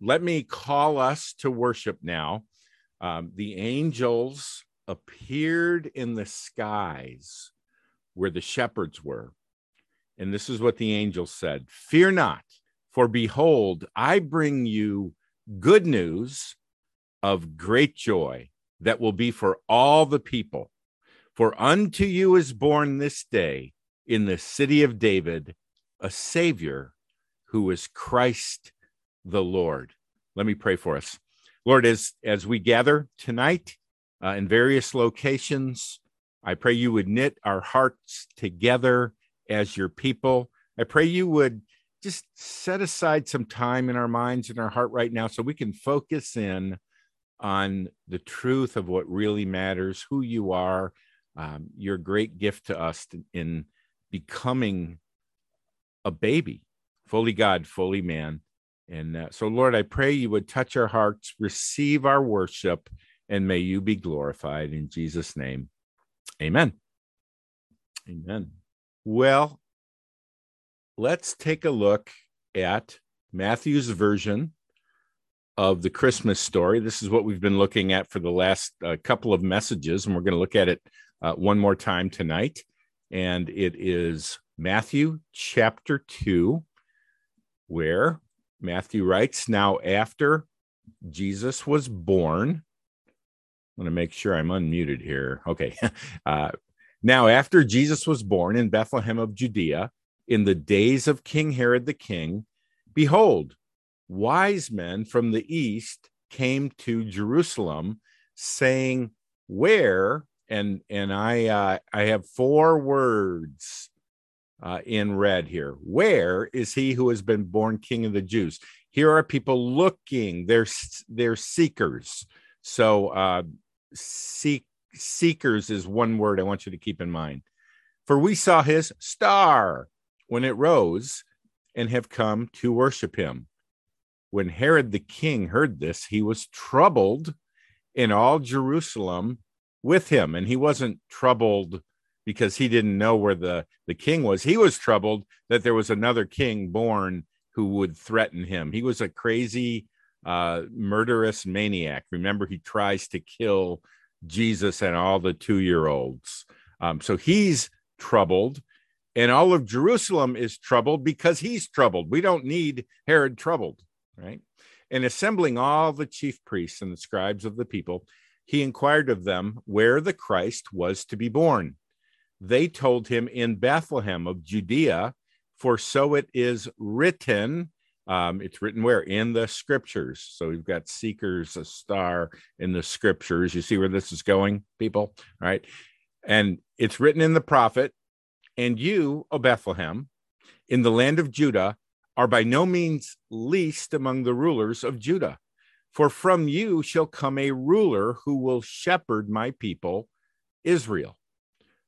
let me call us to worship now. Um, the angels appeared in the skies where the shepherds were. And this is what the angel said Fear not, for behold, I bring you good news of great joy that will be for all the people. For unto you is born this day in the city of David a Savior who is Christ the Lord. Let me pray for us. Lord, as, as we gather tonight uh, in various locations, I pray you would knit our hearts together as your people. I pray you would just set aside some time in our minds and our heart right now so we can focus in on the truth of what really matters, who you are, um, your great gift to us in becoming a baby, fully God, fully man. And uh, so, Lord, I pray you would touch our hearts, receive our worship, and may you be glorified in Jesus' name. Amen. Amen. Well, let's take a look at Matthew's version of the Christmas story. This is what we've been looking at for the last uh, couple of messages, and we're going to look at it uh, one more time tonight. And it is Matthew chapter 2, where Matthew writes, Now, after Jesus was born, I'm going to make sure I'm unmuted here. Okay. Uh, now, after Jesus was born in Bethlehem of Judea, in the days of King Herod the king, behold, wise men from the east came to Jerusalem saying, Where? And and I uh, I have four words uh, in red here. Where is he who has been born King of the Jews? Here are people looking. They're they're seekers. So uh, seek seekers is one word I want you to keep in mind. For we saw his star when it rose, and have come to worship him. When Herod the king heard this, he was troubled in all Jerusalem with him. And he wasn't troubled because he didn't know where the, the king was. He was troubled that there was another king born who would threaten him. He was a crazy, uh, murderous maniac. Remember, he tries to kill Jesus and all the two year olds. Um, so he's troubled and all of Jerusalem is troubled because he's troubled. We don't need Herod troubled right? And assembling all the chief priests and the scribes of the people, he inquired of them where the Christ was to be born. They told him in Bethlehem of Judea, for so it is written. Um, it's written where? In the scriptures. So we've got seekers, a star in the scriptures. You see where this is going, people? Right. And it's written in the prophet, and you, O Bethlehem, in the land of Judah, are by no means least among the rulers of Judah. For from you shall come a ruler who will shepherd my people, Israel.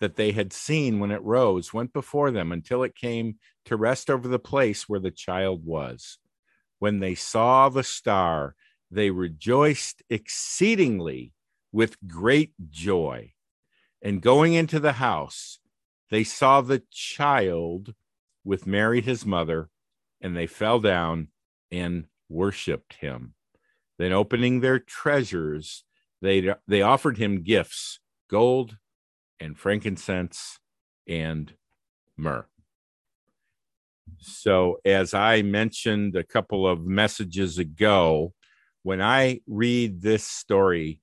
that they had seen when it rose went before them until it came to rest over the place where the child was. When they saw the star, they rejoiced exceedingly with great joy. And going into the house, they saw the child with Mary, his mother, and they fell down and worshiped him. Then, opening their treasures, they, they offered him gifts gold and frankincense and myrrh. So, as I mentioned a couple of messages ago, when I read this story,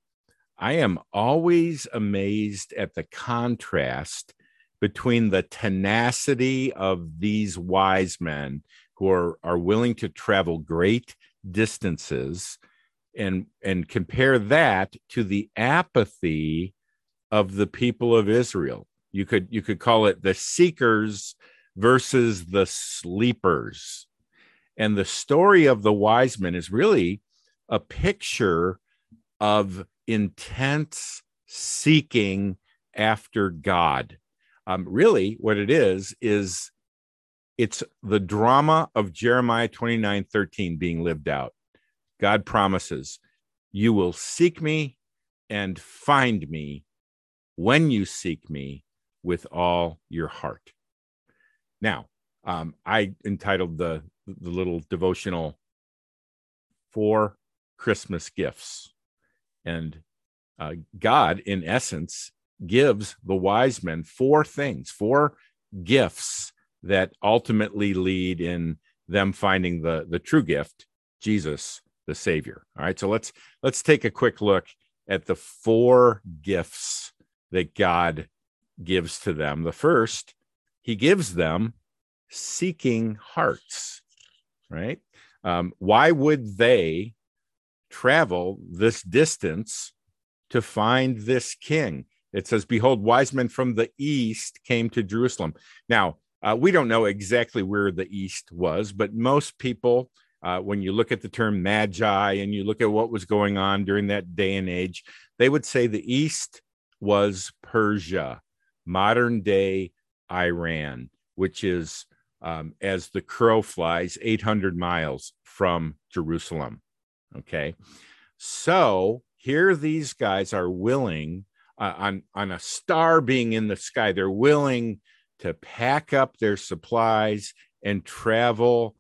I am always amazed at the contrast between the tenacity of these wise men who are, are willing to travel great distances and and compare that to the apathy of the people of Israel. You could you could call it the seekers versus the sleepers. And the story of the wise men is really a picture of intense seeking after God. Um, really, what it is, is it's the drama of Jeremiah 29 13 being lived out. God promises, You will seek me and find me when you seek me with all your heart. Now, um, I entitled the the little devotional four Christmas gifts, and uh, God, in essence, gives the wise men four things, four gifts that ultimately lead in them finding the the true gift, Jesus, the Savior. All right, so let's let's take a quick look at the four gifts that God gives to them. The first, He gives them seeking hearts. Right? Um, why would they travel this distance to find this king? It says, "Behold, wise men from the east came to Jerusalem." Now uh, we don't know exactly where the East was, but most people, uh, when you look at the term magi and you look at what was going on during that day and age, they would say the East was Persia, modern day Iran, which is, um, as the crow flies, 800 miles from Jerusalem. Okay. So here these guys are willing, uh, on, on a star being in the sky, they're willing to pack up their supplies and travel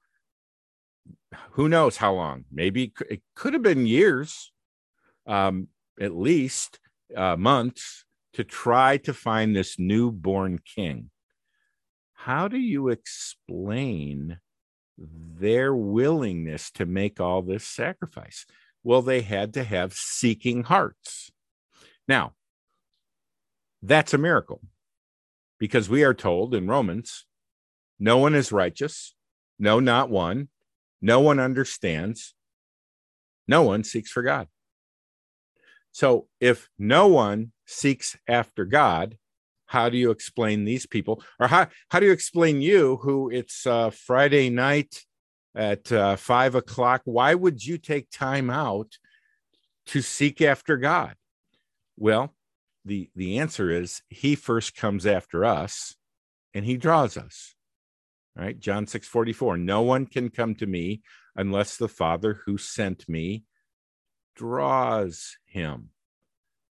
who knows how long maybe it could have been years um, at least uh, months to try to find this newborn king. How do you explain their willingness to make all this sacrifice? Well they had to have seeking hearts. Now that's a miracle because we are told in Romans, no one is righteous, no, not one, no one understands, no one seeks for God. So if no one seeks after God, how do you explain these people? Or how, how do you explain you who it's uh, Friday night at uh, five o'clock? Why would you take time out to seek after God? Well, the the answer is he first comes after us and he draws us right john 6 44 no one can come to me unless the father who sent me draws him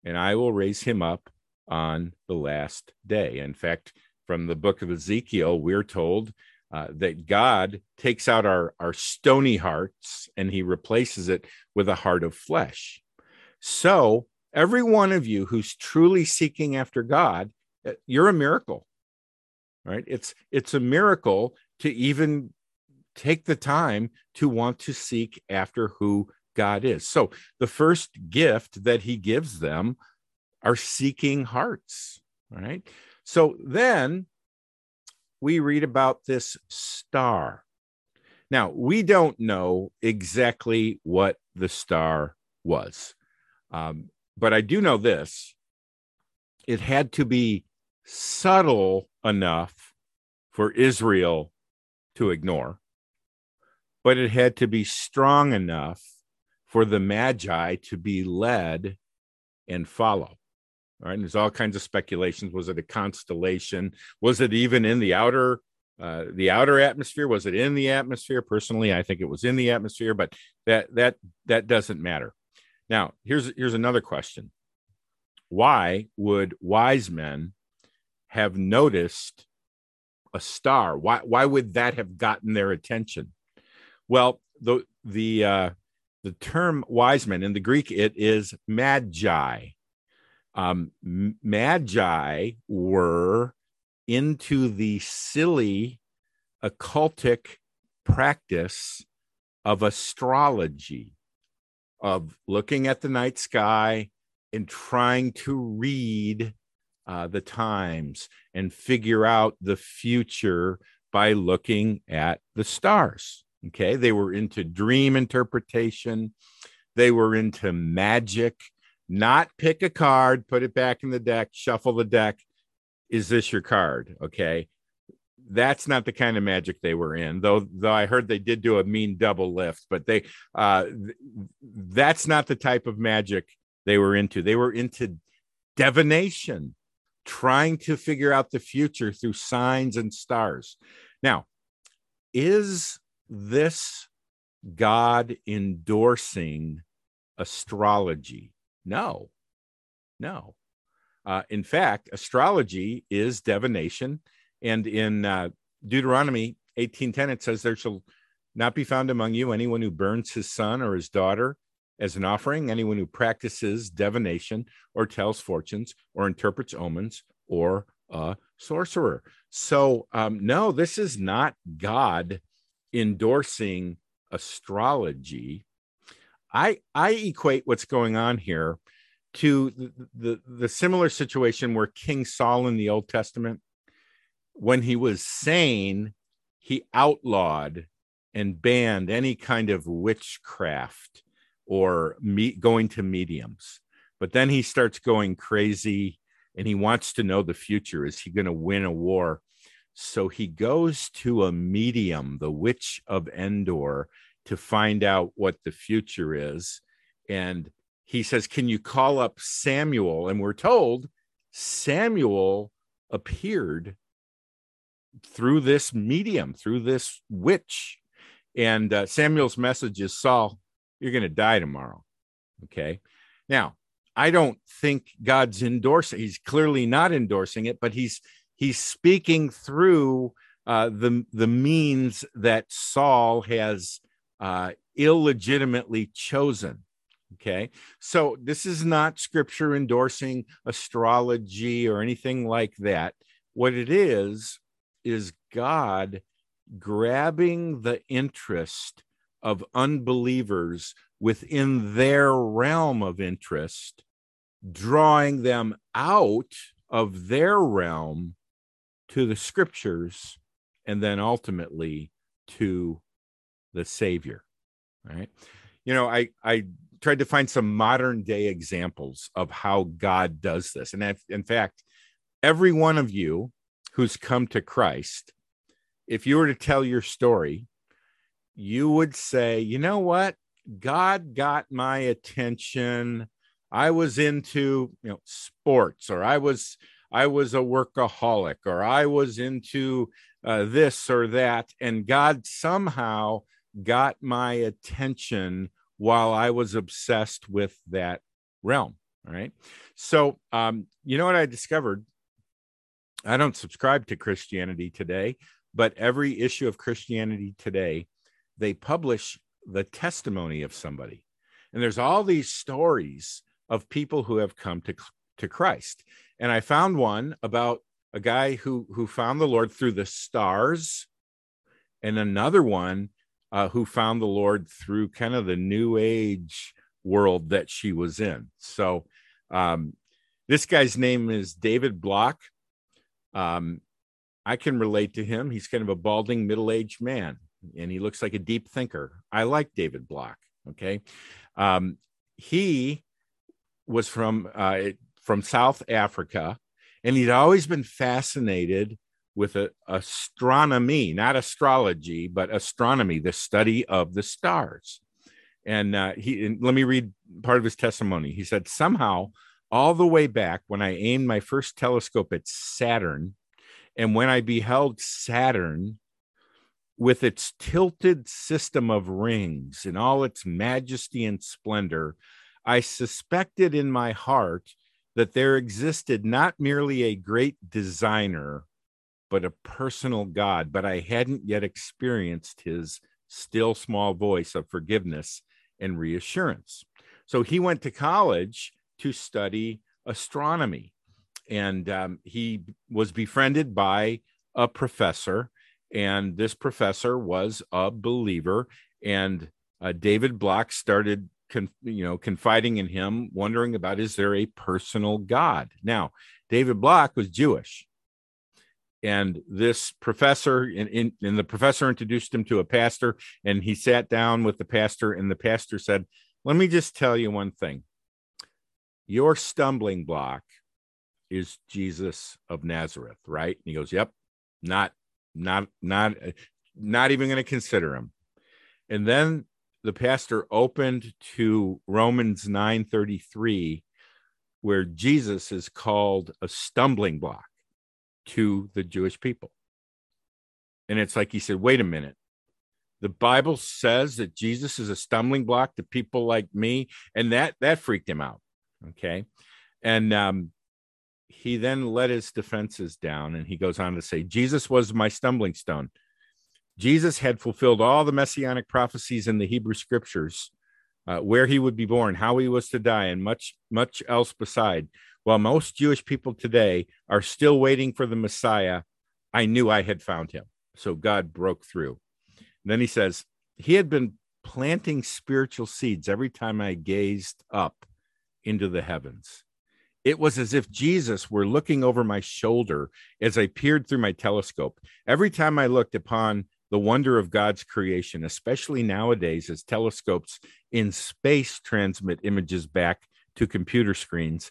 and i will raise him up on the last day in fact from the book of ezekiel we're told uh, that god takes out our our stony hearts and he replaces it with a heart of flesh so every one of you who's truly seeking after God, uh, you're a miracle. Right? It's it's a miracle to even take the time to want to seek after who God is. So the first gift that he gives them are seeking hearts, right? So then we read about this star. Now, we don't know exactly what the star was. Um, but I do know this it had to be subtle enough for Israel to ignore, but it had to be strong enough for the Magi to be led and follow. All right. And there's all kinds of speculations. Was it a constellation? Was it even in the outer uh, the outer atmosphere? Was it in the atmosphere? Personally, I think it was in the atmosphere, but that that that doesn't matter. Now, here's here's another question. Why would wise men have noticed a star? Why why would that have gotten their attention? Well, the the uh, the term wise men in the Greek it is magi. Um, magi were into the silly occultic practice of astrology of looking at the night sky and trying to read uh, the times and figure out the future by looking at the stars. Okay. They were into dream interpretation, they were into magic, not pick a card, put it back in the deck, shuffle the deck. Is this your card? Okay that's not the kind of magic they were in though though i heard they did do a mean double lift but they uh that's not the type of magic they were into. They were into divination, trying to figure out the future through signs and stars. Now, is this God endorsing astrology? No, no. Uh, in fact, astrology is divination. And in uh, Deuteronomy 18:10, it says, There shall not be found among you anyone who burns his son or his daughter as an offering, anyone who practices divination or tells fortunes or interprets omens or a sorcerer. So, um, no, this is not God endorsing astrology. I I equate what's going on here to the, the, the similar situation where King Saul in the Old Testament, when he was sane, he outlawed and banned any kind of witchcraft or me- going to mediums. But then he starts going crazy and he wants to know the future. Is he going to win a war? So he goes to a medium, the witch of Endor, to find out what the future is. And he says, Can you call up Samuel? And we're told Samuel appeared through this medium, through this witch. And uh, Samuel's message is Saul, you're going to die tomorrow. Okay. Now, I don't think God's endorsing. He's clearly not endorsing it, but he's he's speaking through uh, the the means that Saul has uh, illegitimately chosen. Okay, so this is not scripture endorsing astrology or anything like that. What it is is God grabbing the interest of unbelievers within their realm of interest, drawing them out of their realm to the scriptures, and then ultimately to the Savior. Right? You know, I I tried to find some modern day examples of how God does this, and in fact, every one of you who's come to Christ, if you were to tell your story, you would say, you know what? God got my attention. I was into, you know, sports or I was I was a workaholic or I was into uh, this or that and God somehow got my attention while I was obsessed with that realm. All right. So, um, you know what I discovered? I don't subscribe to Christianity Today, but every issue of Christianity Today they publish the testimony of somebody. And there's all these stories of people who have come to, to Christ. And I found one about a guy who, who found the Lord through the stars, and another one uh, who found the Lord through kind of the new age world that she was in. So um, this guy's name is David Block. Um, I can relate to him. He's kind of a balding middle aged man and he looks like a deep thinker. I like David Block. Okay. Um, he was from uh, from South Africa, and he'd always been fascinated with a, astronomy, not astrology, but astronomy, the study of the stars. And uh, he and let me read part of his testimony. He said, somehow, all the way back when I aimed my first telescope at Saturn, and when I beheld Saturn with its tilted system of rings in all its majesty and splendor, I suspected in my heart that there existed not merely a great designer, but a personal God. But I hadn't yet experienced his still small voice of forgiveness and reassurance. So he went to college to study astronomy. And um, he was befriended by a professor and this professor was a believer and uh, david block started you know confiding in him wondering about is there a personal god? Now david block was jewish. And this professor and, and the professor introduced him to a pastor and he sat down with the pastor and the pastor said let me just tell you one thing. Your stumbling block is jesus of nazareth right? And he goes yep not not not not even going to consider him. And then the pastor opened to Romans 9:33 where Jesus is called a stumbling block to the Jewish people. And it's like he said, wait a minute. The Bible says that Jesus is a stumbling block to people like me. And that that freaked him out. Okay. And um, he then let his defenses down and he goes on to say, Jesus was my stumbling stone. Jesus had fulfilled all the messianic prophecies in the Hebrew scriptures, uh, where he would be born, how he was to die, and much, much else beside. While most Jewish people today are still waiting for the Messiah, I knew I had found him. So God broke through. And then he says, He had been planting spiritual seeds every time I gazed up into the heavens. It was as if Jesus were looking over my shoulder as I peered through my telescope. Every time I looked upon the wonder of God's creation, especially nowadays as telescopes in space transmit images back to computer screens,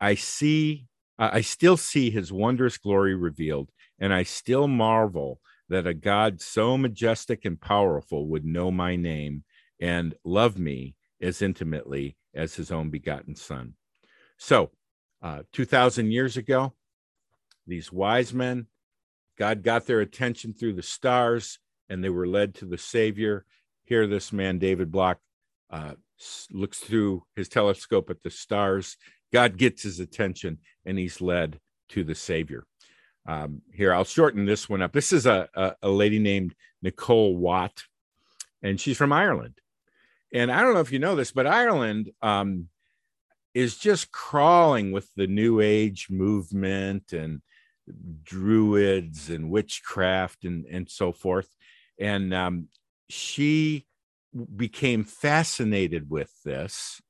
I see, I still see his wondrous glory revealed, and I still marvel that a God so majestic and powerful would know my name and love me as intimately as his own begotten son. So, uh, 2,000 years ago, these wise men, God got their attention through the stars and they were led to the Savior. Here, this man, David Block, uh, looks through his telescope at the stars. God gets his attention and he's led to the Savior. Um, here, I'll shorten this one up. This is a, a, a lady named Nicole Watt, and she's from Ireland. And I don't know if you know this, but Ireland um, is just crawling with the new age movement and druids and witchcraft and, and so forth. And um, she became fascinated with this.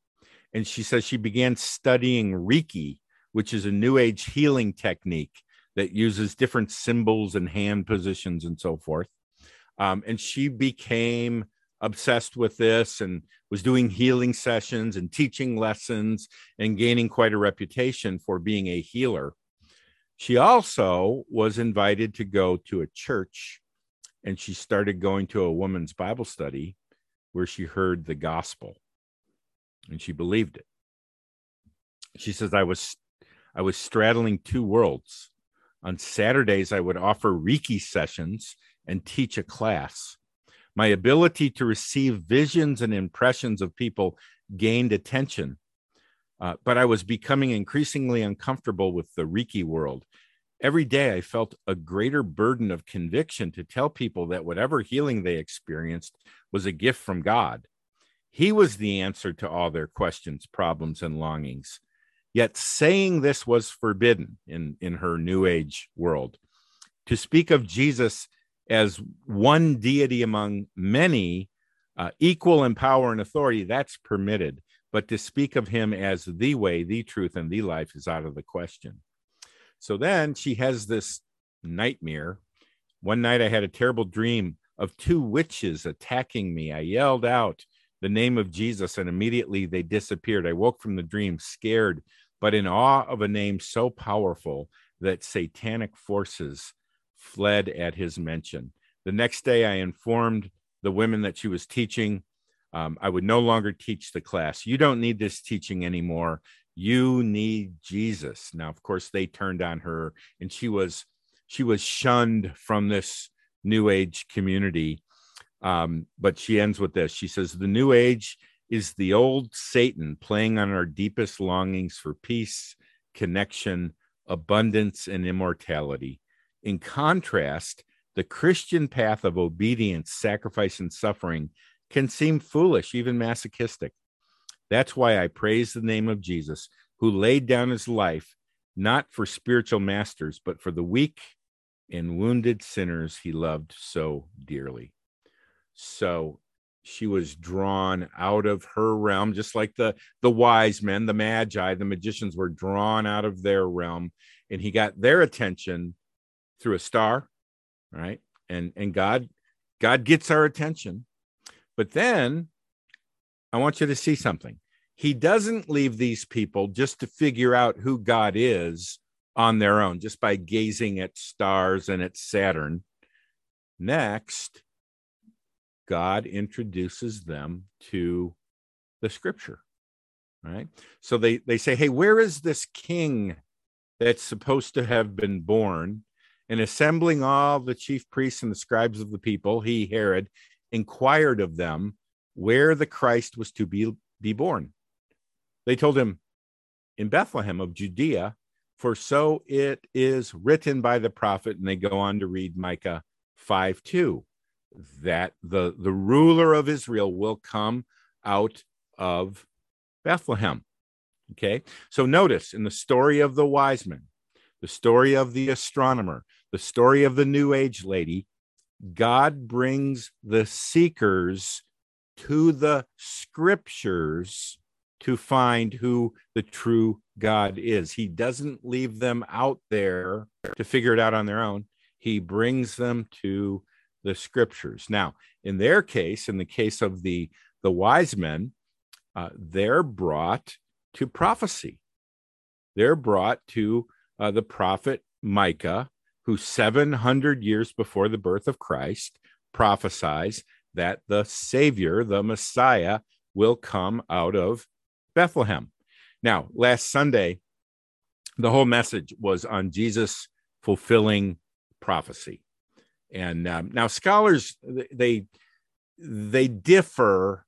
And she says she began studying Reiki, which is a new age healing technique that uses different symbols and hand positions and so forth. Um, and she became obsessed with this and was doing healing sessions and teaching lessons and gaining quite a reputation for being a healer. She also was invited to go to a church and she started going to a woman's Bible study where she heard the gospel and she believed it. She says, I was I was straddling two worlds. On Saturdays, I would offer Reiki sessions and teach a class. My ability to receive visions and impressions of people gained attention, uh, but I was becoming increasingly uncomfortable with the Reiki world. Every day, I felt a greater burden of conviction to tell people that whatever healing they experienced was a gift from God. He was the answer to all their questions, problems, and longings. Yet saying this was forbidden in, in her New Age world. To speak of Jesus as one deity among many, uh, equal in power and authority, that's permitted. But to speak of him as the way, the truth, and the life is out of the question. So then she has this nightmare. One night I had a terrible dream of two witches attacking me. I yelled out the name of Jesus, and immediately they disappeared. I woke from the dream scared, but in awe of a name so powerful that satanic forces fled at his mention. The next day, I informed the women that she was teaching. Um, I would no longer teach the class. You don't need this teaching anymore. You need Jesus. Now, of course, they turned on her, and she was she was shunned from this new age community. Um, but she ends with this. She says, "The new age is the old Satan playing on our deepest longings for peace, connection, abundance, and immortality. In contrast, the Christian path of obedience, sacrifice, and suffering can seem foolish, even masochistic. That's why I praise the name of Jesus, who laid down his life not for spiritual masters, but for the weak and wounded sinners he loved so dearly. So she was drawn out of her realm, just like the the wise men, the magi, the magicians were drawn out of their realm, and he got their attention through a star, right? And and God God gets our attention. But then I want you to see something. He doesn't leave these people just to figure out who God is on their own just by gazing at stars and at Saturn. Next, God introduces them to the scripture. Right. So they, they say, Hey, where is this king that's supposed to have been born? And assembling all the chief priests and the scribes of the people, he, Herod, inquired of them where the Christ was to be, be born. They told him, In Bethlehem of Judea, for so it is written by the prophet. And they go on to read Micah 5 2 that the, the ruler of Israel will come out of Bethlehem. Okay, so notice in the story of the wise men, the story of the astronomer, the story of the New Age lady, God brings the seekers to the scriptures to find who the true God is. He doesn't leave them out there to figure it out on their own. He brings them to the scriptures. Now, in their case, in the case of the the wise men, uh, they're brought to prophecy. They're brought to uh, the prophet Micah, who 700 years before the birth of Christ prophesies that the Savior, the Messiah, will come out of Bethlehem. Now, last Sunday, the whole message was on Jesus fulfilling prophecy. And um, now scholars they they differ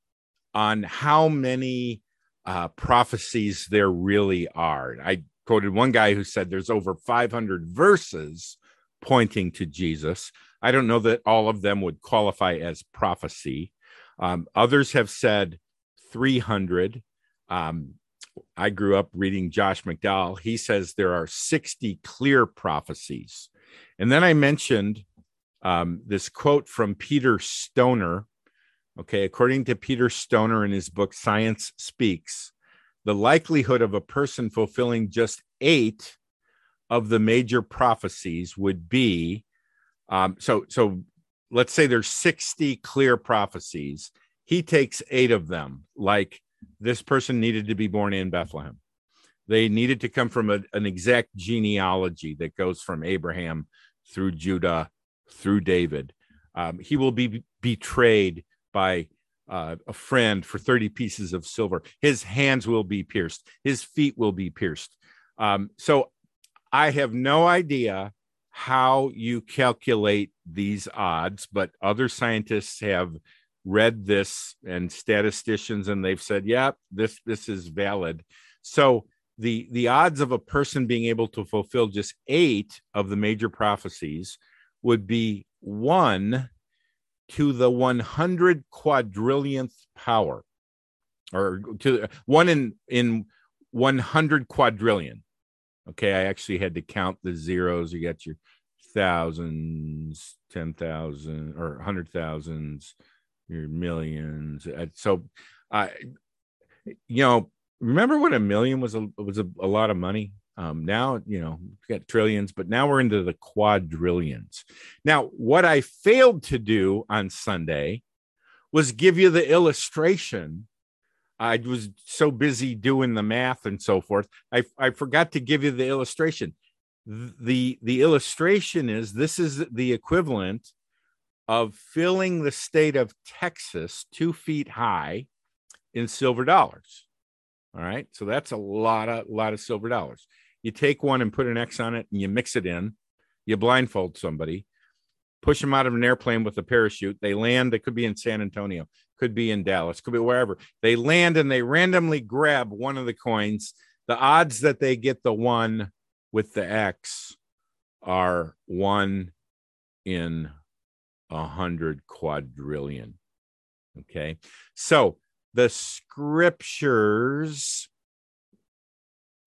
on how many uh, prophecies there really are. I quoted one guy who said there's over 500 verses pointing to Jesus. I don't know that all of them would qualify as prophecy. Um, others have said 300. Um, I grew up reading Josh McDowell. He says there are 60 clear prophecies. And then I mentioned um, this quote from Peter Stoner. Okay, according to Peter Stoner in his book Science Speaks, the likelihood of a person fulfilling just eight of the major prophecies would be um, so so let's say there's 60 clear prophecies he takes eight of them like this person needed to be born in bethlehem they needed to come from a, an exact genealogy that goes from abraham through judah through David. Um, he will be betrayed by uh, a friend for 30 pieces of silver. His hands will be pierced, his feet will be pierced. Um, so I have no idea how you calculate these odds, but other scientists have read this and statisticians and they've said, yeah, this this is valid. So the the odds of a person being able to fulfill just eight of the major prophecies would be one to the 100 quadrillionth power or to one in in 100 quadrillion okay i actually had to count the zeros you got your thousands ten thousand or hundred thousands your millions so i you know remember when a million was a was a, a lot of money um, now, you know, we got trillions, but now we're into the quadrillions. Now, what I failed to do on Sunday was give you the illustration. I was so busy doing the math and so forth. I, I forgot to give you the illustration. The, the illustration is this is the equivalent of filling the state of Texas two feet high in silver dollars. All right. So that's a lot of lot of silver dollars you take one and put an X on it and you mix it in, you blindfold somebody, push them out of an airplane with a parachute. They land, they could be in San Antonio, could be in Dallas, could be wherever. They land and they randomly grab one of the coins. The odds that they get the one with the X are one in a hundred quadrillion. Okay. So the scriptures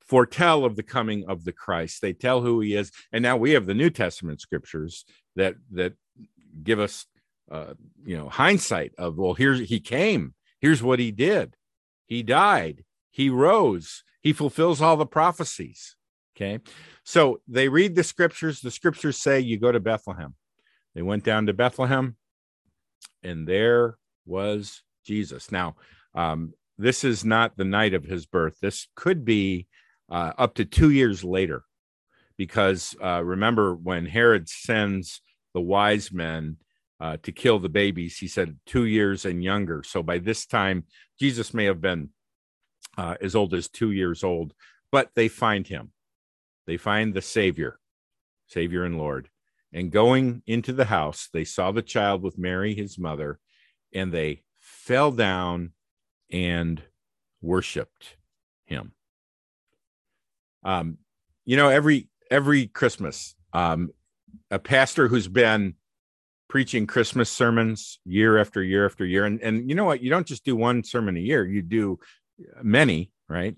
foretell of the coming of the Christ. They tell who he is, and now we have the New Testament scriptures that that give us, uh, you know, hindsight of well, here's he came, here's what he did, he died, he rose, he fulfills all the prophecies. Okay, so they read the scriptures. The scriptures say you go to Bethlehem. They went down to Bethlehem, and there was Jesus. Now, um, this is not the night of his birth. This could be uh, up to two years later. Because uh, remember, when Herod sends the wise men uh, to kill the babies. He said two years and younger. So by this time, Jesus may have been uh, as old as two years old, but they find him. They find the Savior, Savior and Lord. And going into the house, they saw the child with Mary, his mother, and they fell down and worshiped him. Um, you know, every every Christmas, um, a pastor who's been preaching Christmas sermons year after year after year, and and you know what, you don't just do one sermon a year; you do many, right?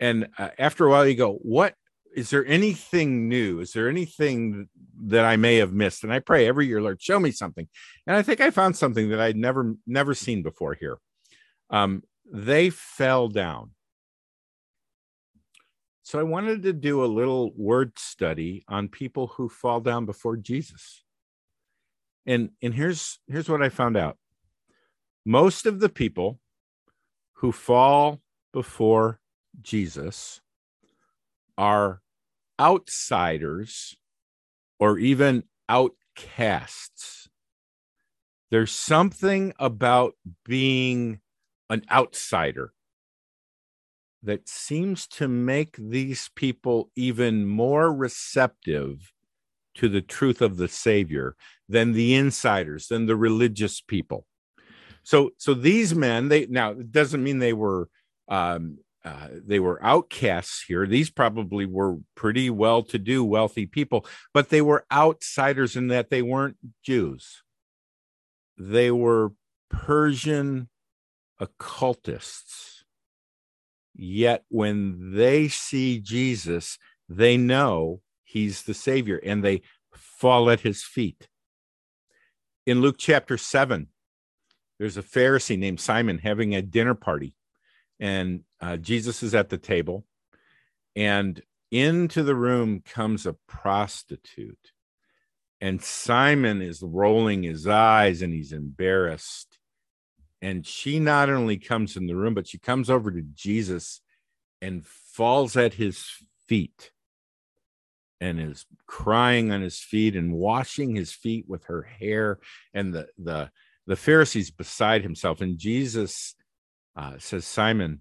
And uh, after a while, you go, "What is there anything new? Is there anything that I may have missed?" And I pray every year, Lord, show me something. And I think I found something that I'd never never seen before here. Um, they fell down. So I wanted to do a little word study on people who fall down before Jesus. And and here's here's what I found out. Most of the people who fall before Jesus are outsiders or even outcasts. There's something about being an outsider that seems to make these people even more receptive to the truth of the savior than the insiders than the religious people. So so these men they now it doesn't mean they were um uh, they were outcasts here. These probably were pretty well to do wealthy people but they were outsiders in that they weren't jews. They were persian occultists. Yet when they see Jesus, they know he's the Savior and they fall at his feet. In Luke chapter 7, there's a Pharisee named Simon having a dinner party, and uh, Jesus is at the table, and into the room comes a prostitute. And Simon is rolling his eyes and he's embarrassed and she not only comes in the room, but she comes over to Jesus and falls at his feet and is crying on his feet and washing his feet with her hair. And the the the Pharisees beside himself. And Jesus uh, says, Simon,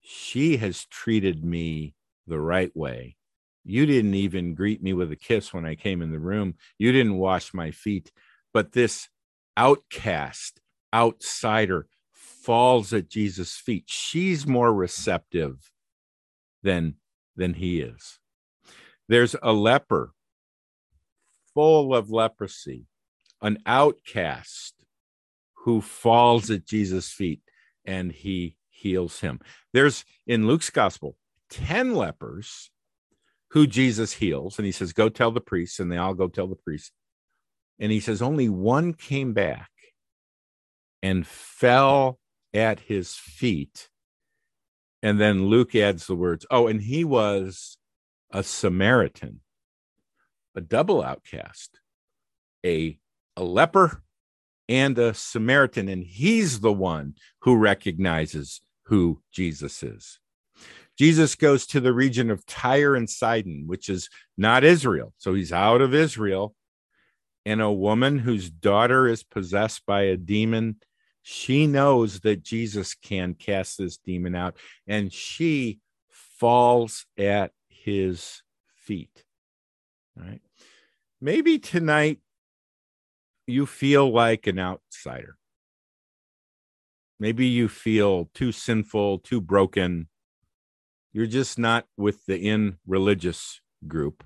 she has treated me the right way. You didn't even greet me with a kiss when I came in the room. You didn't wash my feet. But this outcast, outsider falls at Jesus' feet. She's more receptive than than he is. There's a leper full of leprosy, an outcast who falls at Jesus' feet and he heals him. There's in Luke's gospel 10 lepers who Jesus heals and he says go tell the priests and they all go tell the priests. And he says only one came back and fell at his feet. And then Luke adds the words, oh, and he was a Samaritan, a double outcast, a, a leper and a Samaritan. And he's the one who recognizes who Jesus is. Jesus goes to the region of Tyre and Sidon, which is not Israel. So he's out of Israel. And a woman whose daughter is possessed by a demon she knows that Jesus can cast this demon out, and she falls at his feet. All right. Maybe tonight you feel like an outsider. Maybe you feel too sinful, too broken. You're just not with the in religious group.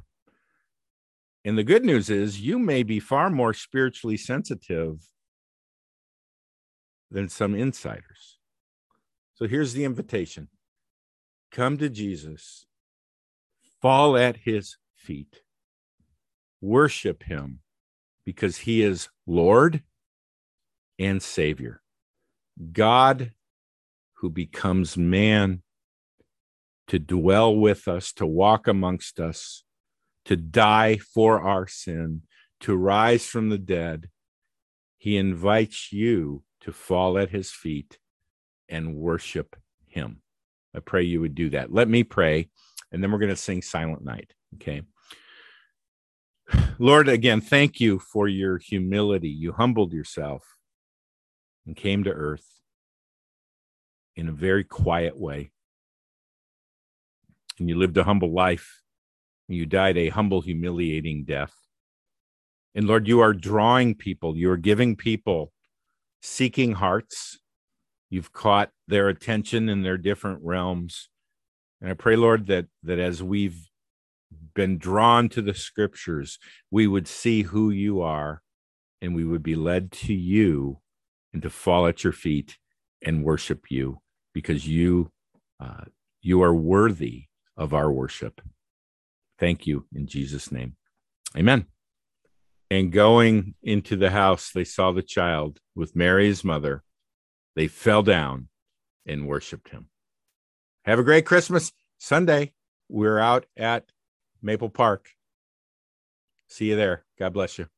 And the good news is you may be far more spiritually sensitive than some insiders. So here's the invitation come to Jesus, fall at his feet, worship him because he is Lord and Savior. God who becomes man to dwell with us, to walk amongst us, to die for our sin, to rise from the dead. He invites you to fall at his feet and worship him. I pray you would do that. Let me pray, and then we're going to sing Silent Night. Okay. Lord, again, thank you for your humility. You humbled yourself and came to earth in a very quiet way. And you lived a humble life. You died a humble, humiliating death. And Lord, you are drawing people, you are giving people seeking hearts. You've caught their attention in their different realms. And I pray, Lord, that that as we've been drawn to the scriptures, we would see who you are and we would be led to you and to fall at your feet and worship you because you uh, you are worthy of our worship. Thank you in Jesus' name. Amen. And going into the house, they saw the child with Mary's mother. They fell down and worshiped him. Have a great Christmas Sunday. We're out at Maple Park. See you there. God bless you.